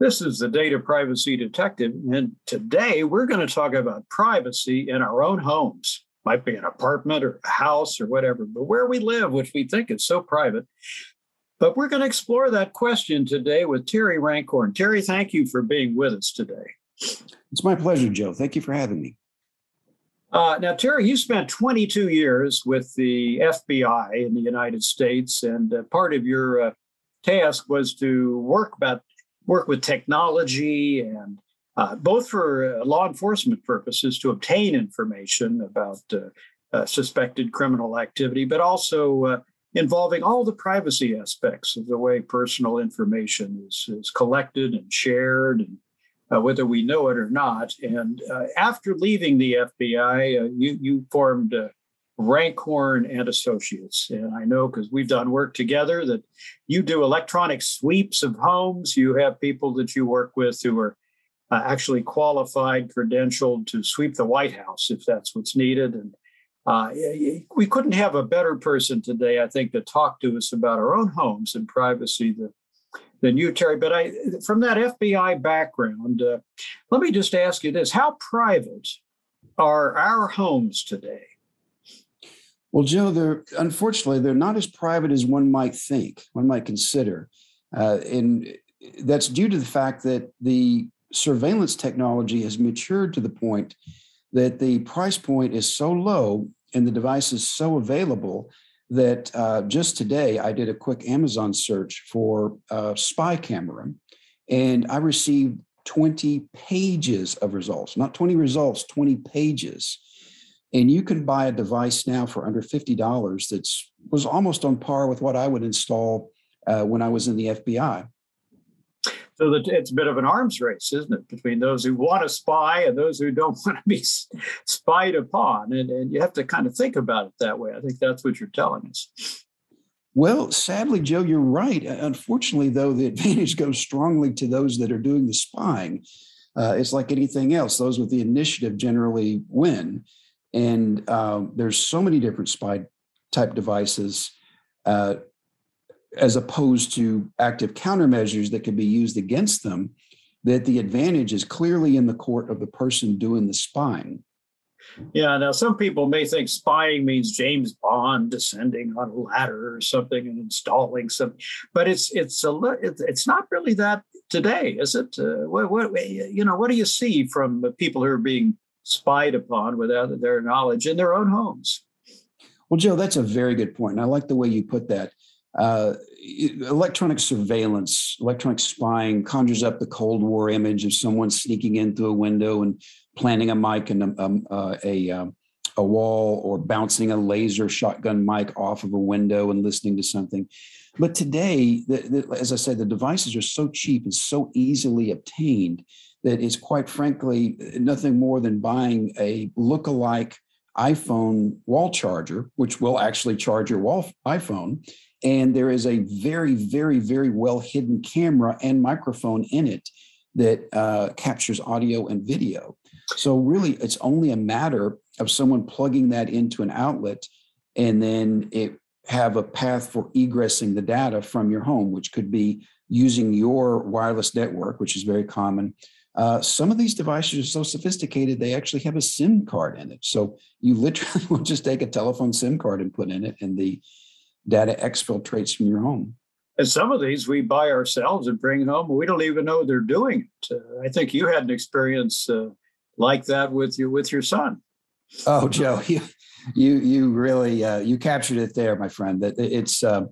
This is the Data Privacy Detective, and today we're going to talk about privacy in our own homes. Might be an apartment or a house or whatever, but where we live, which we think is so private. But we're going to explore that question today with Terry Rancoren. Terry, thank you for being with us today. It's my pleasure, Joe. Thank you for having me. Uh, now, Terry, you spent 22 years with the FBI in the United States, and uh, part of your uh, task was to work about work with technology and uh, both for uh, law enforcement purposes to obtain information about uh, suspected criminal activity, but also involving all the privacy aspects of the way personal information is, is collected and shared and uh, whether we know it or not. And uh, after leaving the FBI, uh, you, you formed Rancoren and Associates. And I know because we've done work together that you do electronic sweeps of homes. You have people that you work with who are uh, actually qualified, credentialed to sweep the White House if that's what's needed. And uh, we couldn't have a better person today, I think, to talk to us about our own homes and privacy than, than you, Terry. But I, from that FBI background, uh, let me just ask you this: How private are our homes today? Well, Joe, they're unfortunately they're not as private as one might think, one might consider, uh, and that's due to the fact that the surveillance technology has matured to the point that the price point is so low and the device is so available that uh, just today I did a quick Amazon search for spy camera and I received 20 pages of results, not 20 results, 20 pages. And you can buy a device now for under $50 that's was almost on par with what I would install uh, when I was in the FBI. So that it's a bit of an arms race, isn't it, between those who want to spy and those who don't want to be spied upon? And, and you have to kind of think about it that way. I think that's what you're telling us. Well, sadly, Joe, you're right. Unfortunately, though, the advantage goes strongly to those that are doing the spying. Uh, it's like anything else; those with the initiative generally win. And uh, there's so many different spy type devices. Uh, as opposed to active countermeasures that can be used against them, that the advantage is clearly in the court of the person doing the spying. Yeah, now some people may think spying means James Bond descending on a ladder or something and installing some, but it's it's a it's not really that today, is it? Uh, what, what you know, what do you see from people who are being spied upon without their knowledge in their own homes? Well, Joe, that's a very good point, and I like the way you put that uh, electronic surveillance, electronic spying conjures up the Cold War image of someone sneaking in through a window and planting a mic in a, um, uh, a, uh, a wall or bouncing a laser shotgun mic off of a window and listening to something. But today, the, the, as I said, the devices are so cheap and so easily obtained that it's quite frankly nothing more than buying a look-alike iPhone wall charger, which will actually charge your wall iPhone, and there is a very, very, very well hidden camera and microphone in it that uh, captures audio and video. So, really, it's only a matter of someone plugging that into an outlet and then it have a path for egressing the data from your home, which could be using your wireless network, which is very common. Uh, some of these devices are so sophisticated, they actually have a SIM card in it. So you literally will just take a telephone SIM card and put in it, and the data exfiltrates from your home. And some of these we buy ourselves and bring home. We don't even know they're doing it. Uh, I think you had an experience uh, like that with you with your son. Oh, Joe, you you you really uh, you captured it there, my friend. That it's uh,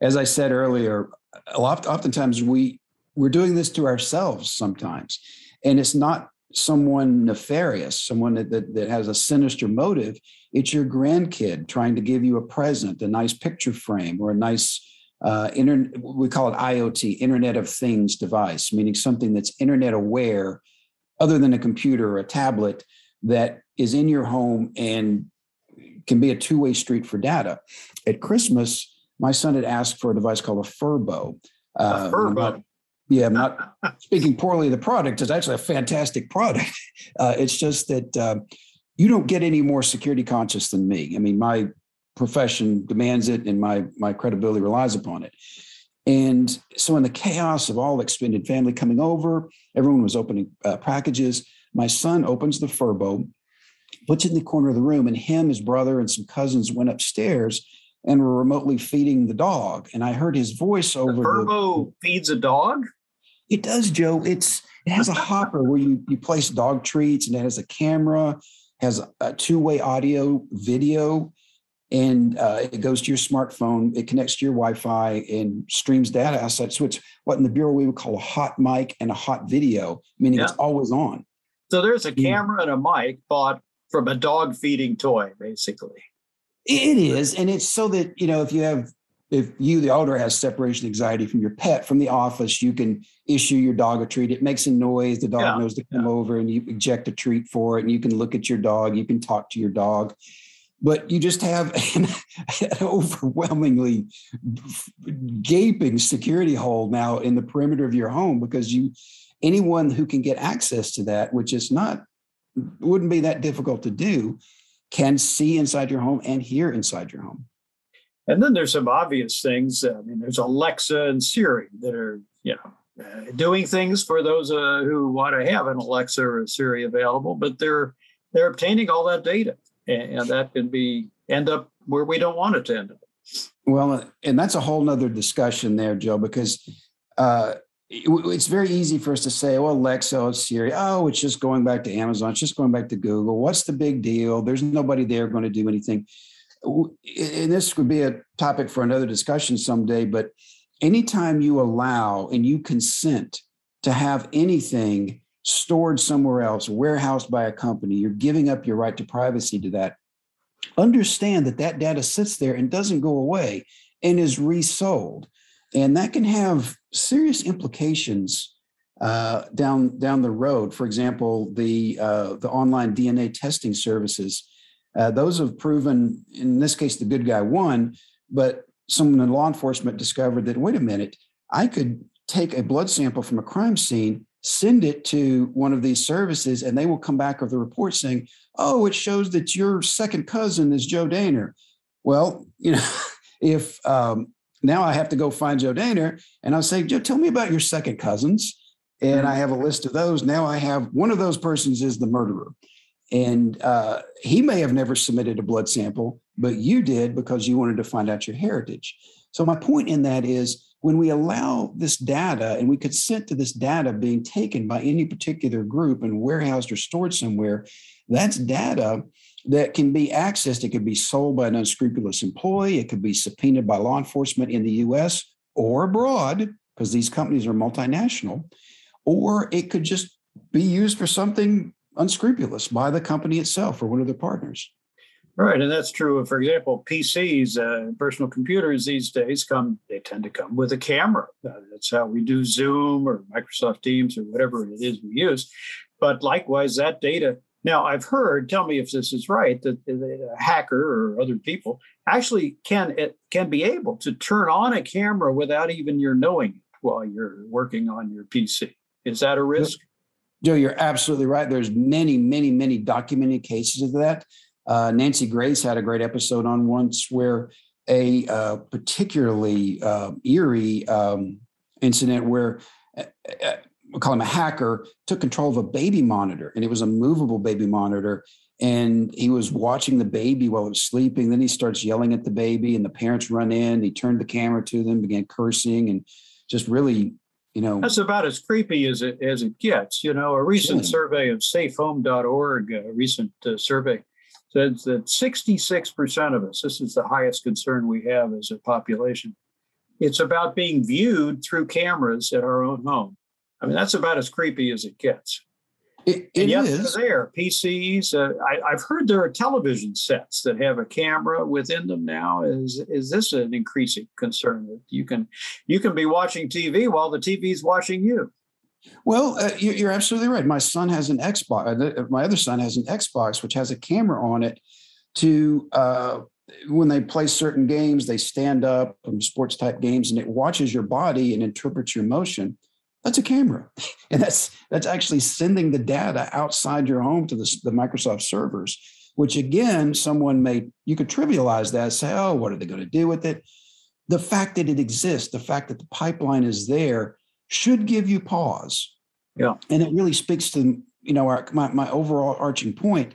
as I said earlier. A lot, oftentimes we we're doing this to ourselves sometimes, and it's not someone nefarious, someone that, that, that, has a sinister motive. It's your grandkid trying to give you a present, a nice picture frame, or a nice uh, internet. We call it IoT, Internet of Things device, meaning something that's internet aware, other than a computer or a tablet that is in your home and can be a two-way street for data. At Christmas, my son had asked for a device called a Furbo. Uh, a Furbo. Yeah, I'm not speaking poorly of the product. It's actually a fantastic product. Uh, it's just that uh, you don't get any more security conscious than me. I mean, my profession demands it, and my my credibility relies upon it. And so, in the chaos of all extended family coming over, everyone was opening uh, packages. My son opens the Furbo, puts it in the corner of the room, and him, his brother, and some cousins went upstairs and were remotely feeding the dog. And I heard his voice over the Furbo the, feeds a dog. It does, Joe. It's it has a hopper where you you place dog treats, and it has a camera, has a two way audio, video, and uh, it goes to your smartphone. It connects to your Wi-Fi and streams data outside. So it's what in the bureau we would call a hot mic and a hot video, meaning yeah. it's always on. So there's a camera and a mic bought from a dog feeding toy, basically. It is, and it's so that you know if you have if you the owner has separation anxiety from your pet from the office, you can issue your dog a treat. It makes a noise. The dog yeah. knows to come yeah. over, and you eject a treat for it, and you can look at your dog. You can talk to your dog but you just have an, an, overwhelmingly gaping security hole now in the perimeter of your home because you anyone who can get access to that which is not wouldn't be that difficult to do can see inside your home and hear inside your home and then there's some obvious things i mean there's alexa and siri that are you know uh, doing things for those uh, who want to have an alexa or siri available but they're they're obtaining all that data and, that can be end up where we don't want it to end up. Well, and that's a whole nother discussion there, Joe, because uh, it, it's very easy for us to say, well, Alexa, oh, Siri, oh, it's just going back to Amazon, it's just going back to Google. What's the big deal? There's nobody there going to do anything. And this would be a topic for another discussion someday, but anytime you allow and you consent to have anything stored somewhere else, warehoused by a company, you're giving up your right to privacy to that. Understand that that data sits there and doesn't go away and is resold. And that can have serious implications uh, down down the road. For example, the uh, the online DNA testing services, uh, those have proven, in this case, the good guy won. But someone in law enforcement discovered that wait a minute, I could take a blood sample from a crime scene send it to one of these services and they will come back with a report saying, oh, it shows that your second cousin is Joe Dehner. Well, you know, if um, now I have to go find Joe Dehner and I'll say, Joe, tell me about your second cousins. And I mm-hmm. have a list of those. Now I have one of those persons is the murderer. And uh, he may have never submitted a blood sample, but you did because you wanted to find out your heritage. So my point in that is when we allow this data and we consent to this data being taken by any particular group and warehoused or stored somewhere, that's data that can be accessed. It could be sold by an unscrupulous employee, it could be subpoenaed by law enforcement in the US or abroad, because these companies are multinational, or it could just be used for something unscrupulous by the company itself or one of their partners. Right, and that's true. For example, PCs, uh, personal computers these days come. They tend to come with a camera. Uh, that's how we do Zoom or Microsoft Teams or whatever it is we use. But likewise, that data. Now, I've heard. Tell me if this is right. That a hacker or other people actually can it can be able to turn on a camera without even your knowing it while you're working on your PC. Is that a risk? Joe, you're absolutely right. There's many, many, many documented cases of that. Uh, Nancy Grace had a great episode on once where a uh, particularly uh, eerie um, incident where uh, uh, we call him a hacker took control of a baby monitor and it was a movable baby monitor and he was watching the baby while it was sleeping then he starts yelling at the baby and the parents run in he turned the camera to them began cursing and just really you know that's about as creepy as it as it gets you know a recent yeah. survey of safehome.org a recent uh, survey says that 66% of us, this is the highest concern we have as a population, it's about being viewed through cameras at our own home. I mean, that's about as creepy as it gets. It, it yet is. there, PCs. Uh, I, have heard there are television sets that have a camera within them now. Is is this an increasing concern that you can you can be watching TV while the TV is watching you? Well, uh, you're absolutely right. My son has an Xbox. Uh, my other son has an Xbox, which has a camera on it to uh, when they play certain games, they stand up from sports type games, and it watches your body and interprets your motion. That's a camera, and that's that's actually sending the data outside your home to the, the Microsoft servers. Which again, someone may you could trivialize that, say, "Oh, what are they going to do with it?" the fact that it exists, the fact that the pipeline is there, should give you pause. Yeah. And it really speaks to you know our, my, my overall arching point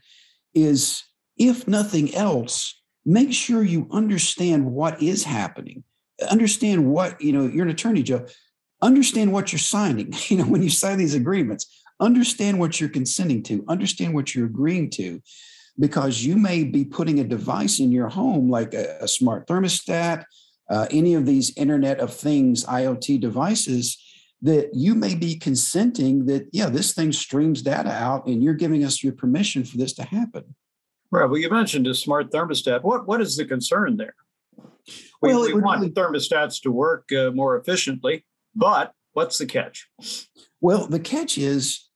is if nothing else, make sure you understand what is happening. Understand what, you know, you're an attorney, Joe. Understand what you're signing. You know, when you sign these agreements, understand what you're consenting to, understand what you're agreeing to, because you may be putting a device in your home like a, a smart thermostat, uh, any of these Internet of Things IoT devices that you may be consenting that, yeah, this thing streams data out and you're giving us your permission for this to happen. Right. Well, you mentioned a smart thermostat. What What is the concern there? We, well, we want really... thermostats to work uh, more efficiently, but what's the catch? Well, the catch is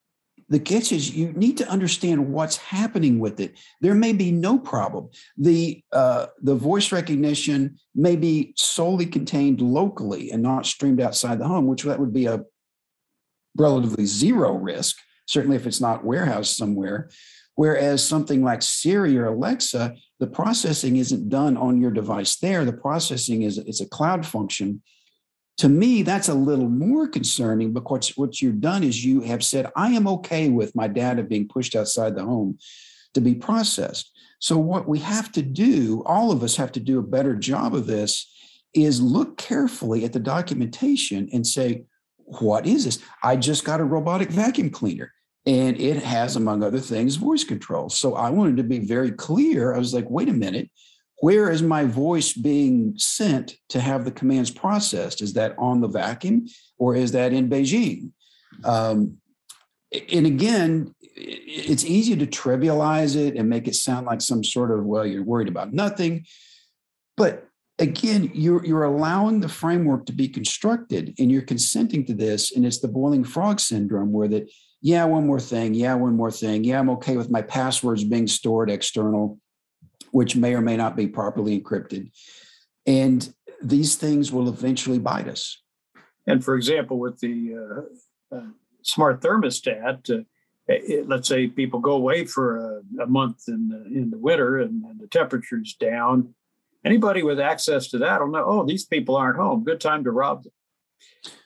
the catch is you need to understand what's happening with it. There may be no problem. The uh, the voice recognition may be solely contained locally and not streamed outside the home, which that would be a relatively zero risk. Certainly, if it's not warehoused somewhere. Whereas something like Siri or Alexa, the processing isn't done on your device there. The processing is it's a cloud function to me, that's a little more concerning because what you've done is you have said, I am okay with my data being pushed outside the home to be processed. So, what we have to do, all of us have to do a better job of this, is look carefully at the documentation and say, what is this? I just got a robotic vacuum cleaner and it has, among other things, voice control. So I wanted to be very clear. I was like, wait a minute, where is my voice being sent to have the commands processed? Is that on the vacuum or is that in Beijing? Um, and again, it's easy to trivialize it and make it sound like some sort of, well, you're worried about nothing. But again, you're, you're allowing the framework to be constructed and you're consenting to this. And it's the boiling frog syndrome where that, yeah, one more thing. Yeah, one more thing. Yeah, I'm okay with my passwords being stored external which may or may not be properly encrypted. And these things will eventually bite us. And for example, with the uh, uh, smart thermostat, uh, it, let's say people go away for a, a month in the, in the winter and, and, the temperature's down. Anybody with access to that will know, oh, these people aren't home. Good time to rob them.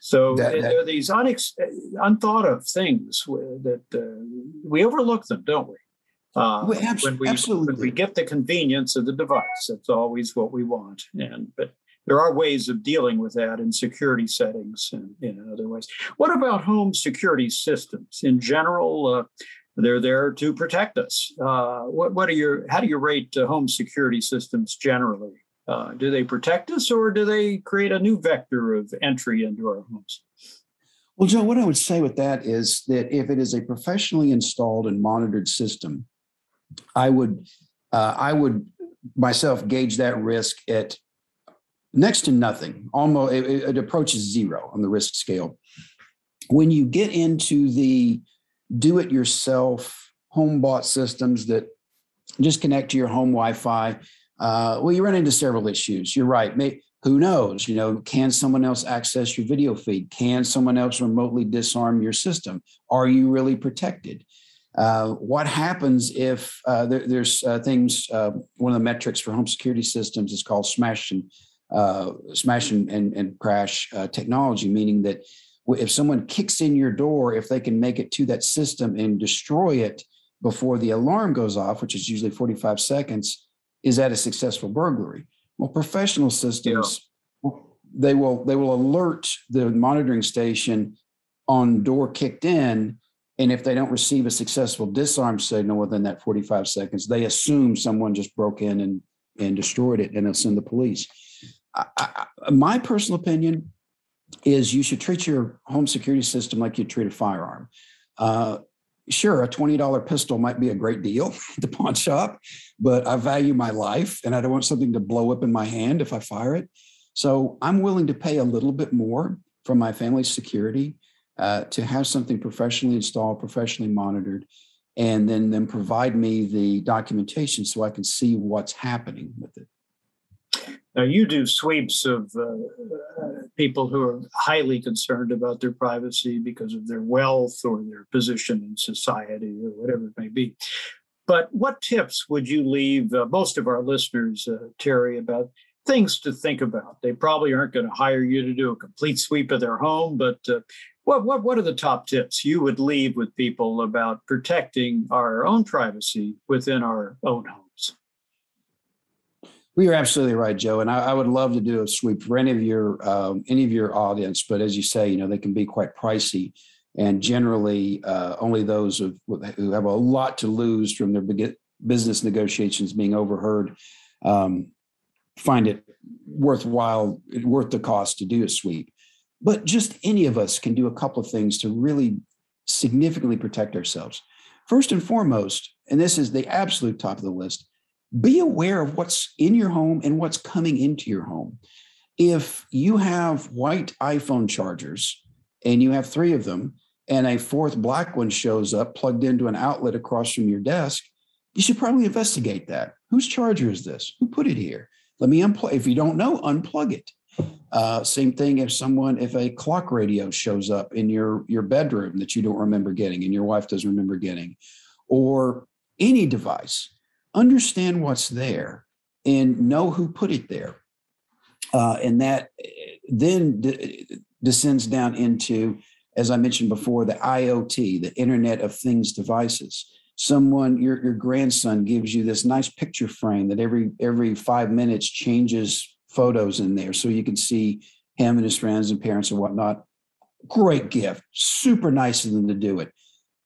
So that, that, there are these unex- unthought of things that uh, we overlook them, don't we? Uh, well, abs- when we absolutely. when we get the convenience of the device, that's always what we want. And but there are ways of dealing with that in security settings and in other ways. What about home security systems in general? Uh, they're there to protect us. Uh, what, what are your how do you rate uh, home security systems generally? Uh, do they protect us or do they create a new vector of entry into our homes? Well, Joe, what I would say with that is that if it is a professionally installed and monitored system, I would uh, I would myself gauge that risk at next to nothing. Almost it, it approaches zero on the risk scale. When you get into the do-it-yourself home bought systems that just connect to your home Wi-Fi, uh, well, you run into several issues. You're right. May, who knows? You know, can someone else access your video feed? Can someone else remotely disarm your system? Are you really protected? Uh, what happens if uh, there, there's uh, things? Uh, one of the metrics for home security systems is called smash and uh, smash and, and, and crash technology, meaning that if someone kicks in your door, if they can make it to that system and destroy it before the alarm goes off, which is usually 45 seconds, is that a successful burglary? Well, professional systems yeah. they will they will alert the monitoring station on door kicked in and if they don't receive a successful disarm signal within that 45 seconds, they assume someone just broke in and, and destroyed it and they'll send the police. I, I, my personal opinion is you should treat your home security system like you treat a firearm. Uh, sure, a $20 pistol might be a great deal at the pawn shop, but I value my life and I don't want something to blow up in my hand if I fire it. So I'm willing to pay a little bit more for my family's security uh, to have something professionally installed, professionally monitored, and then then provide me the documentation so I can see what's happening with it. Now you do sweeps of uh, people who are highly concerned about their privacy because of their wealth or their position in society or whatever it may be. But what tips would you leave uh, most of our listeners, uh, Terry, about things to think about. They probably aren't going to hire you to do a complete sweep of their home, but uh, what, what, what are the top tips you would leave with people about protecting our own privacy within our own homes? We are absolutely right, Joe, and I, I, would love to do a sweep for any of your um, any of your audience. But as you say, you know they can be quite pricey, and generally uh, only those of, who have a lot to lose from their business negotiations being overheard um, find it worthwhile, worth the cost to do a sweep. But just any of us can do a couple of things to really significantly protect ourselves. First and foremost, and this is the absolute top of the list, be aware of what's in your home and what's coming into your home. If you have white iPhone chargers and you have three of them, and a fourth black one shows up plugged into an outlet across from your desk, you should probably investigate that. Whose charger is this? Who put it here? Let me unplug. If you don't know, unplug it. Uh, same thing if someone, if a clock radio shows up in your your bedroom that you don't remember getting and your wife doesn't remember getting, or any device, understand what's there and know who put it there, uh, and that then d- descends down into, as I mentioned before, the IoT, the Internet of Things devices. Someone your your grandson gives you this nice picture frame that every every five minutes changes photos in there so you can see him and his friends and parents and whatnot. Great gift super nice of them to do it.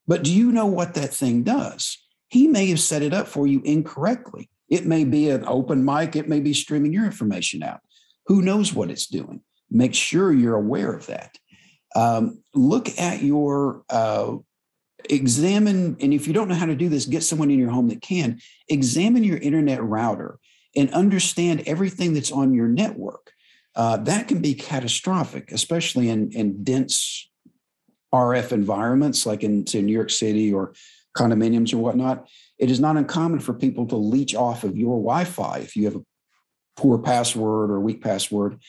But do you know what that thing does? He may have set it up for you incorrectly. It may be an open mic it may be streaming your information out. Who knows what it's doing? Make sure you're aware of that. Um, look at your uh, examine, and if you don't know how to do this, get someone in your home that can, examine your internet router and understand everything that's on your network. Uh, that can be catastrophic, especially in, in dense RF environments like in, say, New York City or condominiums or whatnot. It is not uncommon for people to leech off of your Wi Fi if you have a poor password or weak password.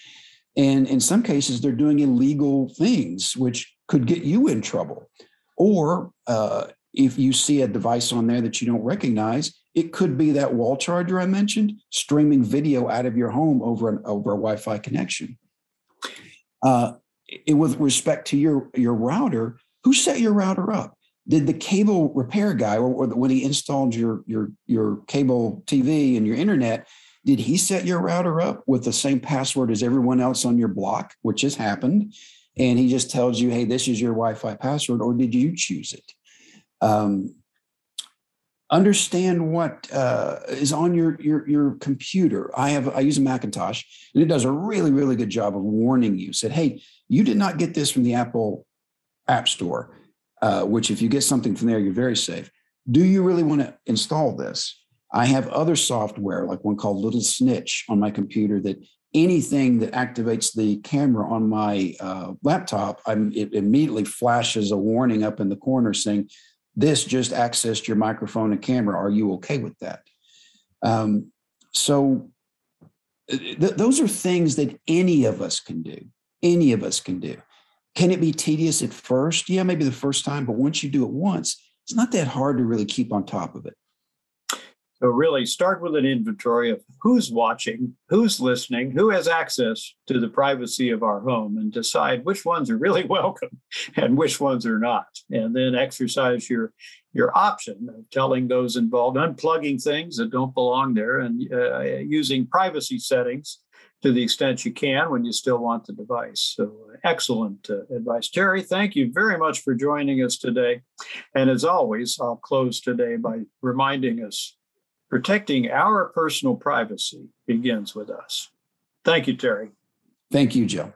And in some cases, they're doing illegal things, which could get you in trouble. Or uh, if you see a device on there that you don't recognize, it could be that wall charger I mentioned streaming video out of your home over an over a Wi-Fi connection. Uh, it, with respect to your your router, who set your router up? Did the cable repair guy, or, or when he installed your your your cable TV and your internet, did he set your router up with the same password as everyone else on your block, which has happened? and he just tells you, hey, this is your Wi Fi password, or did you choose it? Um, understand what uh, is on your, your your computer. I have I use a Macintosh, and it does a really really good job of warning you. Said, hey, you did not get this from the Apple App Store, uh, which if you get something from there, you're very safe. Do you really want to install this? I have other software, like one called Little Snitch on my computer that anything that activates the camera on my uh, laptop, I'm, it immediately flashes a warning up in the corner saying, This just accessed your microphone and camera. Are you okay with that? Um, so, uh, th- those are things that any of us can do. Any of us can do. Can it be tedious at first? Yeah, maybe the first time, but once you do it once, it's not that hard to really keep on top of it. So really start with an inventory of who's watching, who's listening, who has access to the privacy of our home and decide which ones are really welcome and which ones are not. And then exercise your your option of telling those involved, unplugging things that don't belong there and uh, using privacy settings to the extent you can when you still want the device. So, excellent uh, advice. Terry, thank you very much for joining us today. And as always, I'll close today by reminding us Protecting our personal privacy begins with us. Thank you, Terry. Thank you, Joe.